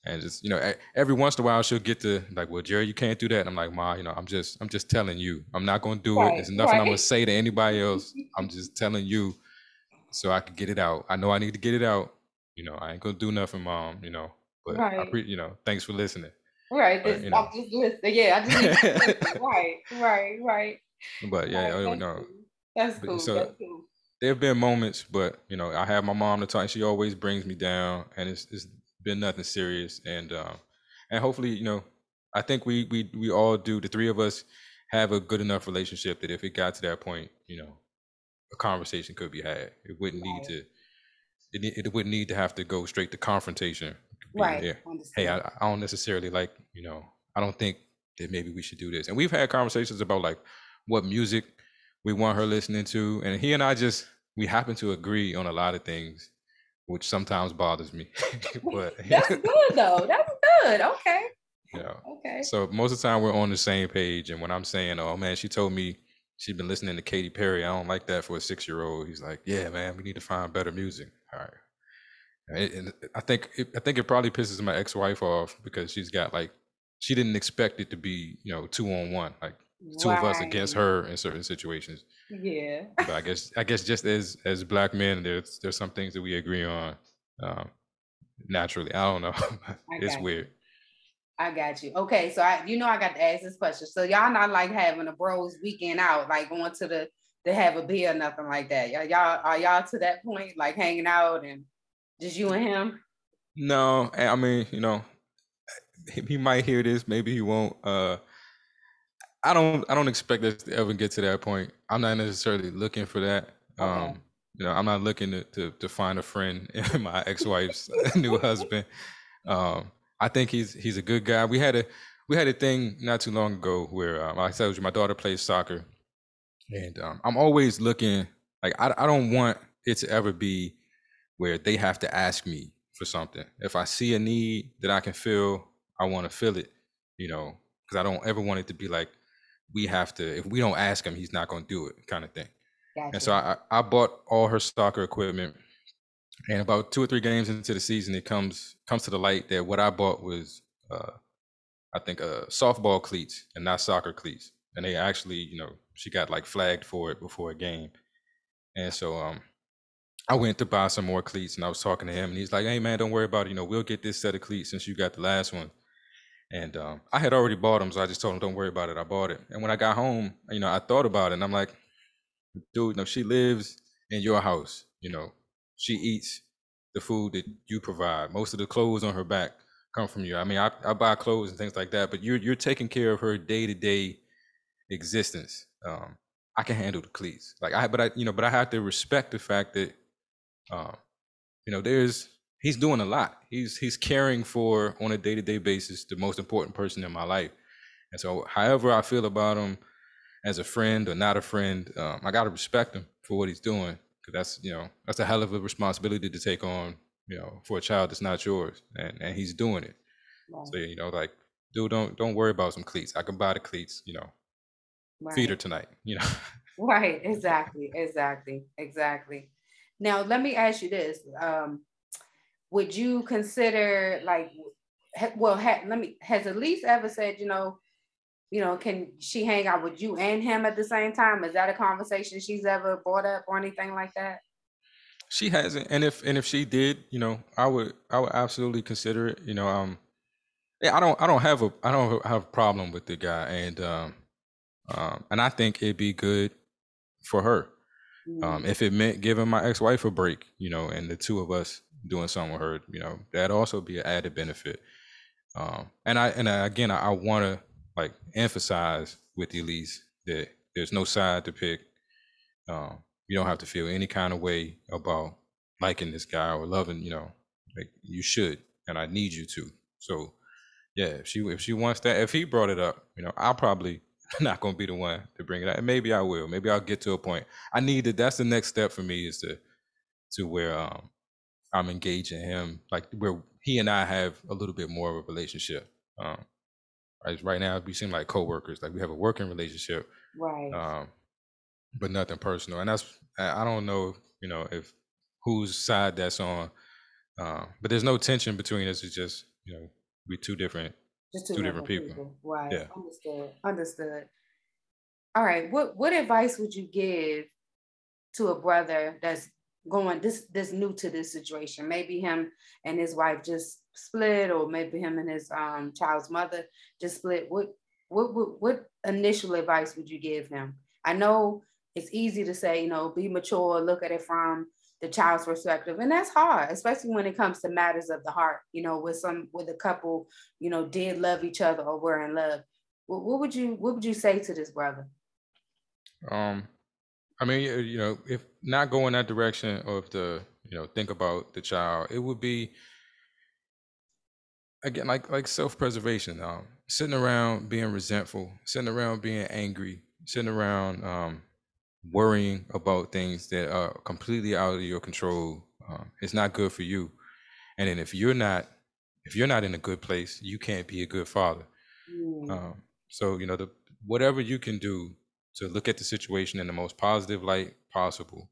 Speaker 2: and just you know every once in a while she'll get to like, well, Jerry, you can't do that. And I'm like, ma, you know, I'm just I'm just telling you, I'm not gonna do right, it. There's nothing right. I'm gonna say to anybody else. I'm just telling you, so I can get it out. I know I need to get it out. You know, I ain't gonna do nothing, mom. You know, but right. I pre- you know, thanks for listening.
Speaker 1: Right. But, you know. I'm just listening. Yeah, I just right, right, right.
Speaker 2: But yeah,
Speaker 1: right,
Speaker 2: oh,
Speaker 1: that's
Speaker 2: no.
Speaker 1: Cool. That's cool. So that's cool.
Speaker 2: There have been moments, but you know, I have my mom to talk. She always brings me down, and it's it's been nothing serious. And um, and hopefully, you know, I think we we we all do. The three of us have a good enough relationship that if it got to that point, you know, a conversation could be had. It wouldn't right. need to. It, it wouldn't need to have to go straight to confrontation
Speaker 1: right
Speaker 2: yeah hey I, I don't necessarily like you know i don't think that maybe we should do this and we've had conversations about like what music we want her listening to and he and i just we happen to agree on a lot of things which sometimes bothers me
Speaker 1: but that's good though that's good okay
Speaker 2: yeah okay so most of the time we're on the same page and when i'm saying oh man she told me she's been listening to Katy Perry. I don't like that for a six year old. He's like, yeah, man, we need to find better music. All right, and I think it, I think it probably pisses my ex-wife off because she's got like she didn't expect it to be you know two on one like two right. of us against her in certain situations.
Speaker 1: Yeah.
Speaker 2: But I guess I guess just as as black men, there's there's some things that we agree on um, naturally. I don't know. it's weird.
Speaker 1: I got you. Okay, so I you know I got to ask this question. So y'all not like having a bros weekend out, like going to the to have a beer or nothing like that. Y'all, y'all are y'all to that point, like hanging out and just you and him?
Speaker 2: No, I mean, you know, he might hear this, maybe he won't. Uh I don't I don't expect us to ever get to that point. I'm not necessarily looking for that. Okay. Um, you know, I'm not looking to, to, to find a friend in my ex-wife's new husband. Um, I think he's he's a good guy. We had a we had a thing not too long ago where um, I said, my daughter plays soccer, and um, I'm always looking like I I don't want it to ever be where they have to ask me for something. If I see a need that I can fill, I want to fill it, you know, because I don't ever want it to be like we have to, if we don't ask him, he's not going to do it kind of thing. Gotcha. And so I, I bought all her soccer equipment. And about two or three games into the season, it comes comes to the light that what I bought was, uh, I think, uh, softball cleats and not soccer cleats. And they actually, you know, she got like flagged for it before a game. And so um, I went to buy some more cleats and I was talking to him and he's like, Hey man, don't worry about it. You know, we'll get this set of cleats since you got the last one. And um, I had already bought them, so I just told him, "Don't worry about it. I bought it." And when I got home, you know, I thought about it, and I'm like, "Dude, know, she lives in your house. You know, she eats the food that you provide. Most of the clothes on her back come from you. I mean, I, I buy clothes and things like that, but you're you're taking care of her day to day existence. Um, I can handle the cleats, like I, but I, you know, but I have to respect the fact that um, you know, there's he's doing a lot. He's he's caring for on a day to day basis the most important person in my life, and so however I feel about him as a friend or not a friend, um, I got to respect him for what he's doing because that's you know that's a hell of a responsibility to take on you know for a child that's not yours, and and he's doing it. Right. So you know, like, dude, don't don't worry about some cleats. I can buy the cleats. You know, right. feed her tonight. You know.
Speaker 1: Right. Exactly. Exactly. Exactly. Now, let me ask you this. Um, would you consider like, well, ha, let me has Elise ever said, you know, you know, can she hang out with you and him at the same time? Is that a conversation she's ever brought up or anything like that?
Speaker 2: She hasn't, and if and if she did, you know, I would I would absolutely consider it. You know, um, yeah, I don't I don't have a I don't have a problem with the guy, and um, um, and I think it'd be good for her. Um, mm. if it meant giving my ex-wife a break, you know, and the two of us doing something with her, you know, that'd also be an added benefit. Um, and I and I, again, I, I want to like emphasize with Elise that there's no side to pick. Um, you don't have to feel any kind of way about liking this guy or loving, you know, like you should, and I need you to. So, yeah, if she if she wants that, if he brought it up, you know, I'll probably not gonna be the one to bring it up. And maybe I will. Maybe I'll get to a point. I need to. That's the next step for me is to to where um I'm engaging him, like where he and I have a little bit more of a relationship. Um, right, right now we seem like coworkers, like we have a working relationship,
Speaker 1: right?
Speaker 2: Um, but nothing personal. And that's I don't know, you know, if whose side that's on. Uh, but there's no tension between us. It's just you know we two different, just two, two different, people. people.
Speaker 1: Right. Yeah. Understood. Understood. All right. What what advice would you give to a brother that's going this this new to this situation? Maybe him and his wife just split, or maybe him and his um child's mother just split. What what what, what initial advice would you give him? I know it's easy to say, you know, be mature, look at it from the child's perspective. And that's hard, especially when it comes to matters of the heart, you know, with some with a couple, you know, did love each other or were in love. What, what would you what would you say to this brother?
Speaker 2: Um I mean, you know, if not going that direction of the, you know, think about the child, it would be again like like self-preservation. Um, sitting around being resentful, sitting around being angry, sitting around um, worrying about things that are completely out of your control um, it's not good for you and then if you're not if you're not in a good place you can't be a good father mm. um, so you know the whatever you can do to look at the situation in the most positive light possible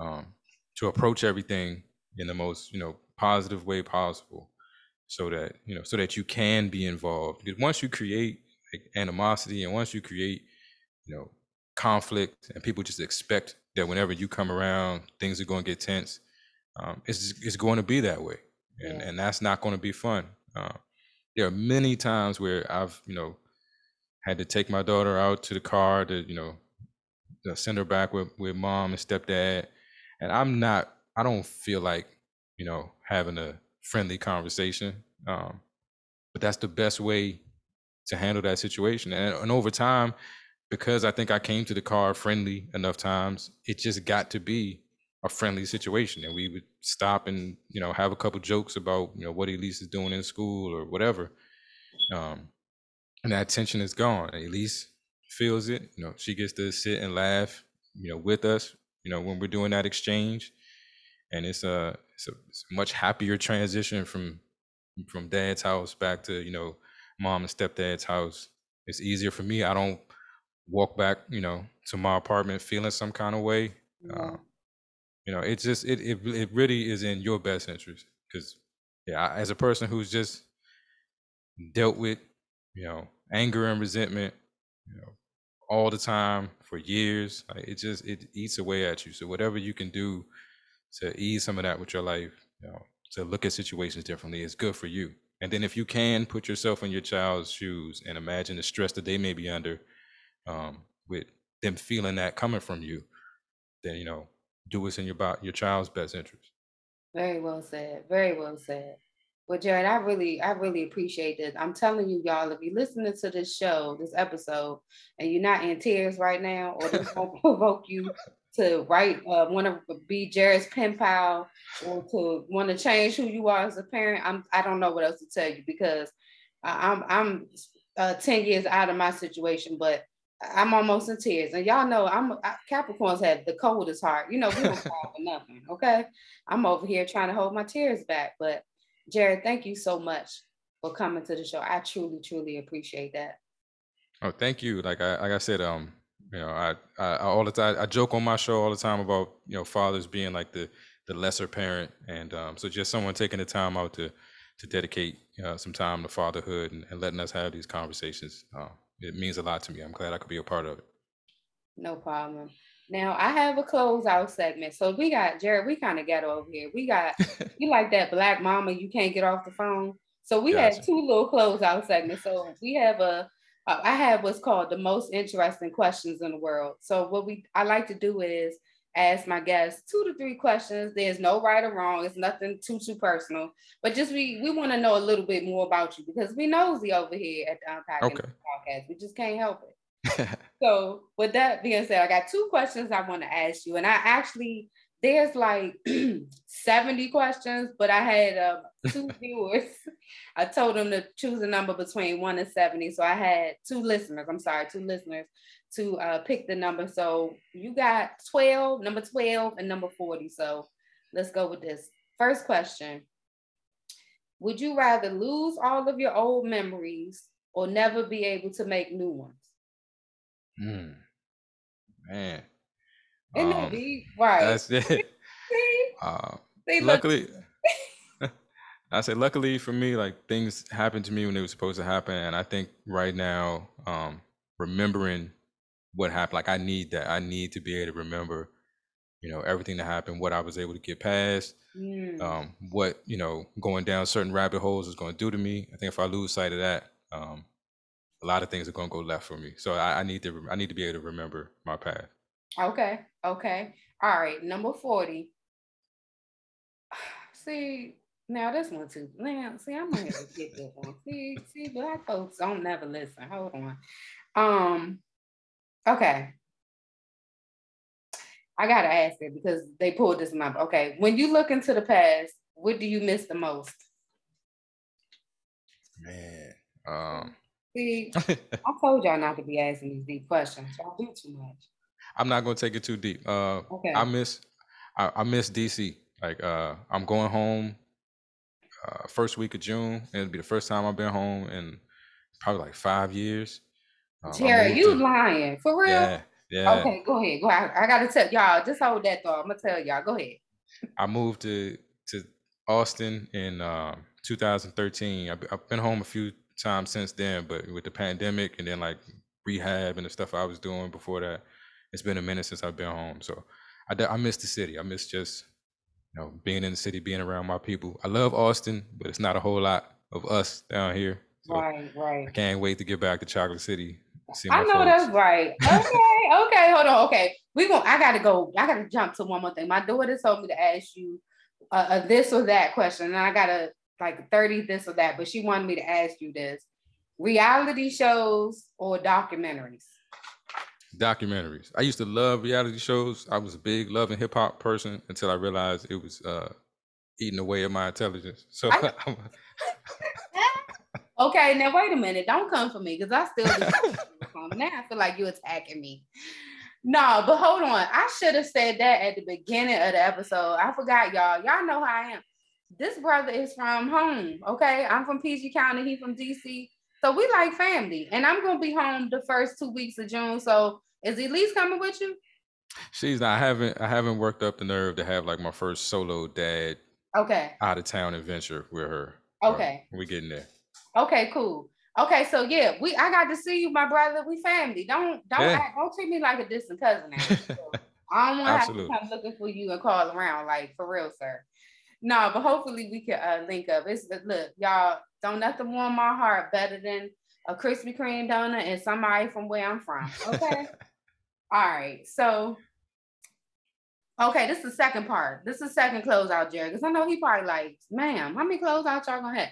Speaker 2: um, to approach everything in the most you know positive way possible so that you know so that you can be involved because once you create like, animosity and once you create you know conflict and people just expect that whenever you come around, things are going to get tense. Um, it's it's going to be that way, and yeah. and that's not going to be fun. Uh, there are many times where I've you know had to take my daughter out to the car to you know send her back with with mom and stepdad, and I'm not. I don't feel like you know having a friendly conversation, um, but that's the best way to handle that situation. And, and over time, because I think I came to the car friendly enough times, it just got to be a friendly situation. And we would stop and, you know, have a couple jokes about, you know, what Elise is doing in school or whatever. Um, and that tension is gone. Elise feels it. You know, she gets to sit and laugh, you know, with us, you know, when we're doing that exchange. And it's a, it's a, it's a much happier transition from from dad's house back to, you know, mom and stepdad's house. It's easier for me. I don't walk back, you know, to my apartment feeling some kind of way. Yeah. Uh, you know, it's just it it it really is in your best interest because yeah, as a person who's just dealt with you know anger and resentment, you know, all the time for years, like, it just it eats away at you. So whatever you can do to ease some of that with your life, you know, to look at situations differently is good for you. And then if you can put yourself in your child's shoes and imagine the stress that they may be under um, with them feeling that coming from you, then you know, do what's in your your child's best interest.
Speaker 1: Very well said. Very well said. Well, Jared, I really, I really appreciate this. I'm telling you, y'all, if you're listening to this show, this episode, and you're not in tears right now, or this won't provoke you to write, uh, want to be Jared's pen pal, or to want to change who you are as a parent, I'm, I don't know what else to tell you because I'm, I'm uh, 10 years out of my situation, but I'm almost in tears. And y'all know I'm I, Capricorns have the coldest heart. You know, we don't cry for nothing. Okay. I'm over here trying to hold my tears back. But Jared, thank you so much for coming to the show. I truly, truly appreciate that.
Speaker 2: Oh, thank you. Like I like I said, um, you know, I, I all the time I joke on my show all the time about, you know, fathers being like the the lesser parent, and um, so just someone taking the time out to to dedicate uh, some time to fatherhood and, and, letting us have these conversations. Uh, it means a lot to me. I'm glad I could be a part of it.
Speaker 1: No problem. Now I have a closeout segment. So we got Jared, we kind of got over here. We got you like that black mama, you can't get off the phone. So we gotcha. had two little closeout segments. So we have a uh, have what's called the most interesting questions in the world. So what we I like to do is ask my guests two to three questions. There's no right or wrong. It's nothing too too personal, but just we we want to know a little bit more about you because we nosy over here at the Unpacking okay. podcast. We just can't help it. so with that being said, I got two questions I want to ask you, and I actually there's like 70 questions, but I had uh, two viewers. I told them to choose a number between one and 70. So I had two listeners. I'm sorry, two listeners to uh, pick the number. So you got 12, number 12, and number 40. So let's go with this. First question Would you rather lose all of your old memories or never be able to make new ones?
Speaker 2: Hmm. Man.
Speaker 1: Isn't um, that deep? Right.
Speaker 2: That's it. See? Uh, See, luckily, I say luckily for me, like things happened to me when they were supposed to happen, and I think right now, um, remembering what happened. Like I need that. I need to be able to remember, you know, everything that happened, what I was able to get past, mm. um, what you know, going down certain rabbit holes is going to do to me. I think if I lose sight of that, um, a lot of things are going to go left for me. So I, I need to. I need to be able to remember my path.
Speaker 1: Okay. Okay. All right. Number forty. See, now this one too. Now, see, I'm gonna get this one. See, see, black folks don't never listen. Hold on. Um, Okay. I gotta ask it because they pulled this number. Okay, when you look into the past, what do you miss the most?
Speaker 2: Man, um,
Speaker 1: see, I told y'all not to be asking these deep questions. Y'all do too much.
Speaker 2: I'm not gonna take it too deep. Uh, okay. I miss, I, I miss DC. Like, uh, I'm going home uh, first week of June, and it'll be the first time I've been home in probably like five years.
Speaker 1: Um, Jared, you to, lying for real?
Speaker 2: Yeah, yeah.
Speaker 1: Okay, go ahead. Go ahead. I gotta tell y'all. Just hold that thought. I'm gonna tell y'all. Go ahead.
Speaker 2: I moved to to Austin in um, 2013. I've, I've been home a few times since then, but with the pandemic and then like rehab and the stuff I was doing before that, it's been a minute since I've been home. So I, I miss the city. I miss just you know being in the city, being around my people. I love Austin, but it's not a whole lot of us down here.
Speaker 1: So right, right.
Speaker 2: I can't wait to get back to Chocolate City
Speaker 1: I know folks. that's right. Okay, okay, hold on. Okay, we going I gotta go. I gotta jump to one more thing. My daughter told me to ask you uh, a this or that question, and I gotta like thirty this or that. But she wanted me to ask you this: reality shows or documentaries?
Speaker 2: Documentaries. I used to love reality shows. I was a big love and hip hop person until I realized it was uh, eating away at my intelligence. So
Speaker 1: Okay, now wait a minute. Don't come for me because I still now I feel like you're attacking me. No, but hold on. I should have said that at the beginning of the episode. I forgot, y'all. Y'all know how I am. This brother is from home. Okay. I'm from PG County. He from DC. So we like family. And I'm gonna be home the first two weeks of June. So is Elise coming with you?
Speaker 2: She's not. I haven't I haven't worked up the nerve to have like my first solo dad
Speaker 1: okay
Speaker 2: out of town adventure with her.
Speaker 1: Okay.
Speaker 2: we getting there.
Speaker 1: Okay, cool. Okay, so yeah, we I got to see you, my brother. We family. Don't don't yeah. act, don't treat me like a distant cousin. I don't want to have to come looking for you and call around, like for real, sir. No, but hopefully we can uh, link up. It's look, y'all. Don't nothing warm my heart better than a Krispy Kreme donut and somebody from where I'm from. Okay. All right. So Okay, this is the second part. This is the second closeout, Jerry. Because I know he probably like, ma'am, how many closeouts y'all gonna have?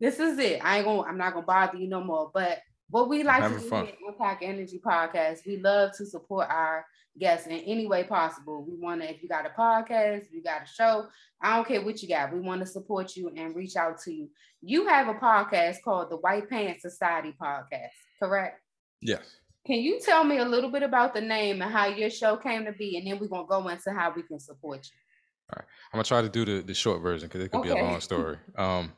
Speaker 1: This is it. I ain't gonna, I'm not gonna bother you no more. But what we like to do fun. Impact Energy Podcast, we love to support our guests in any way possible. We want to, if you got a podcast, you got a show, I don't care what you got. We want to support you and reach out to you. You have a podcast called the White Pants Society Podcast, correct?
Speaker 2: Yes.
Speaker 1: Can you tell me a little bit about the name and how your show came to be, and then we're gonna go into how we can support you.
Speaker 2: All right, I'm gonna try to do the, the short version because it could okay. be a long story. Um,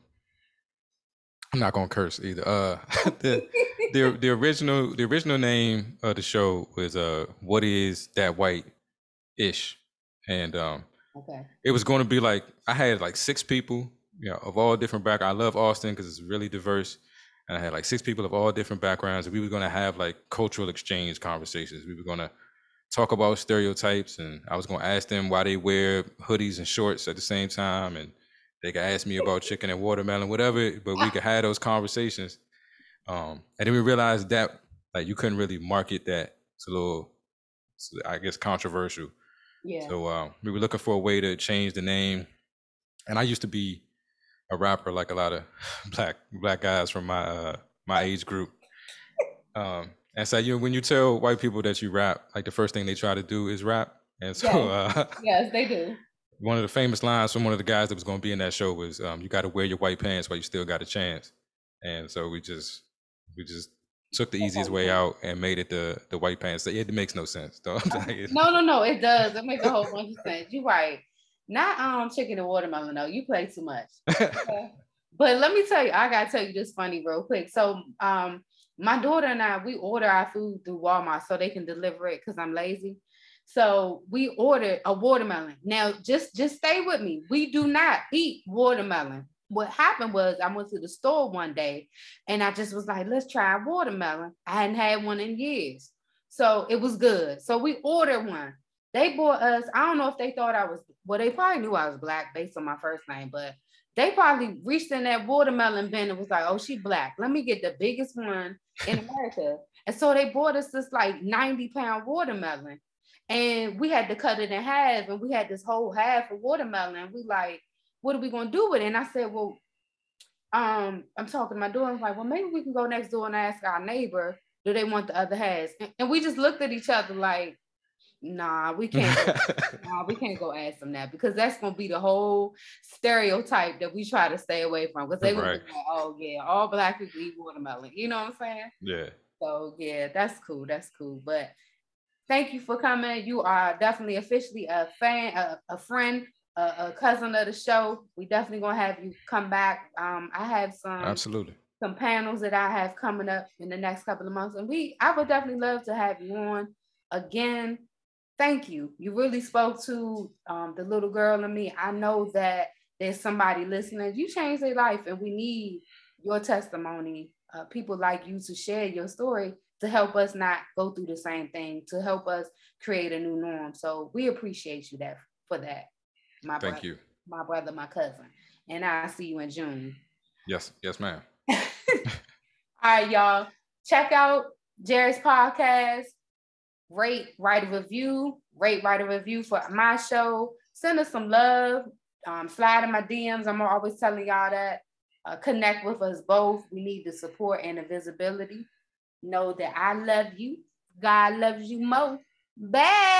Speaker 2: I'm not gonna curse either. Uh, the the the original the original name of the show was uh, what is that white ish, and um,
Speaker 1: Okay.
Speaker 2: It was going to be like I had like six people, you know, of all different backgrounds. I love Austin because it's really diverse, and I had like six people of all different backgrounds, and we were going to have like cultural exchange conversations. We were going to talk about stereotypes, and I was going to ask them why they wear hoodies and shorts at the same time, and they could ask me about chicken and watermelon, whatever. But we could have those conversations. Um, and then we realized that like you couldn't really market that. It's a little, it's, I guess, controversial.
Speaker 1: Yeah.
Speaker 2: So uh, we were looking for a way to change the name. And I used to be a rapper like a lot of black black guys from my uh, my age group. Um, and so you know, when you tell white people that you rap, like the first thing they try to do is rap. And so
Speaker 1: Yes.
Speaker 2: uh,
Speaker 1: yes, they do.
Speaker 2: one of the famous lines from one of the guys that was going to be in that show was, um, "You got to wear your white pants while you still got a chance." And so we just we just took the easiest way out and made it the the white pants. It makes no sense, though.
Speaker 1: No, no, no, it does. It makes a whole bunch of sense. You're right. Not um chicken and watermelon, though. You play too much. But let me tell you, I gotta tell you this funny real quick. So um my daughter and I we order our food through Walmart so they can deliver it because I'm lazy. So we ordered a watermelon. Now just just stay with me. We do not eat watermelon. What happened was I went to the store one day and I just was like, let's try a watermelon. I hadn't had one in years. So it was good. So we ordered one. They bought us, I don't know if they thought I was, well, they probably knew I was black based on my first name, but they probably reached in that watermelon bin and was like, oh, she black. Let me get the biggest one in America. and so they bought us this like 90 pound watermelon. And we had to cut it in half, and we had this whole half of watermelon. We like, what are we gonna do with it? And I said, Well, um, I'm talking to my daughter. I'm like, well, maybe we can go next door and ask our neighbor, do they want the other half? And, and we just looked at each other like, nah, we can't go, nah, we can't go ask them that because that's gonna be the whole stereotype that we try to stay away from. Because they would
Speaker 2: Right.
Speaker 1: be like, oh yeah, all black people eat watermelon. You know what I'm saying?
Speaker 2: yeah.
Speaker 1: So yeah, that's cool. That's cool. But thank you for coming. You are definitely officially a fan, a, a friend, a, a cousin of the show. We definitely gonna have you come back. Um, I have some
Speaker 2: Absolutely.
Speaker 1: some panels that I have coming up in the next couple of months, and we I would definitely love to have you on again. Thank you. You really spoke to um, the little girl in me. I know that there's somebody listening. You changed their life, and we need your testimony. Uh, people like you to share your story to help us not go through the same thing, to help us create a new norm. So we appreciate you that for that, my
Speaker 2: Thank
Speaker 1: brother,
Speaker 2: you.
Speaker 1: my brother, my cousin, and I'll see you in June.
Speaker 2: Yes. Yes, ma'am.
Speaker 1: All right, y'all. Check out Jerry's podcast. Rate, write a review. Rate, write a review for my show. Send us some love. Um, slide in my DMs. I'm always telling y'all that. Uh, connect with us both. We need the support and the visibility. Know that I love you. God loves you more. Bye.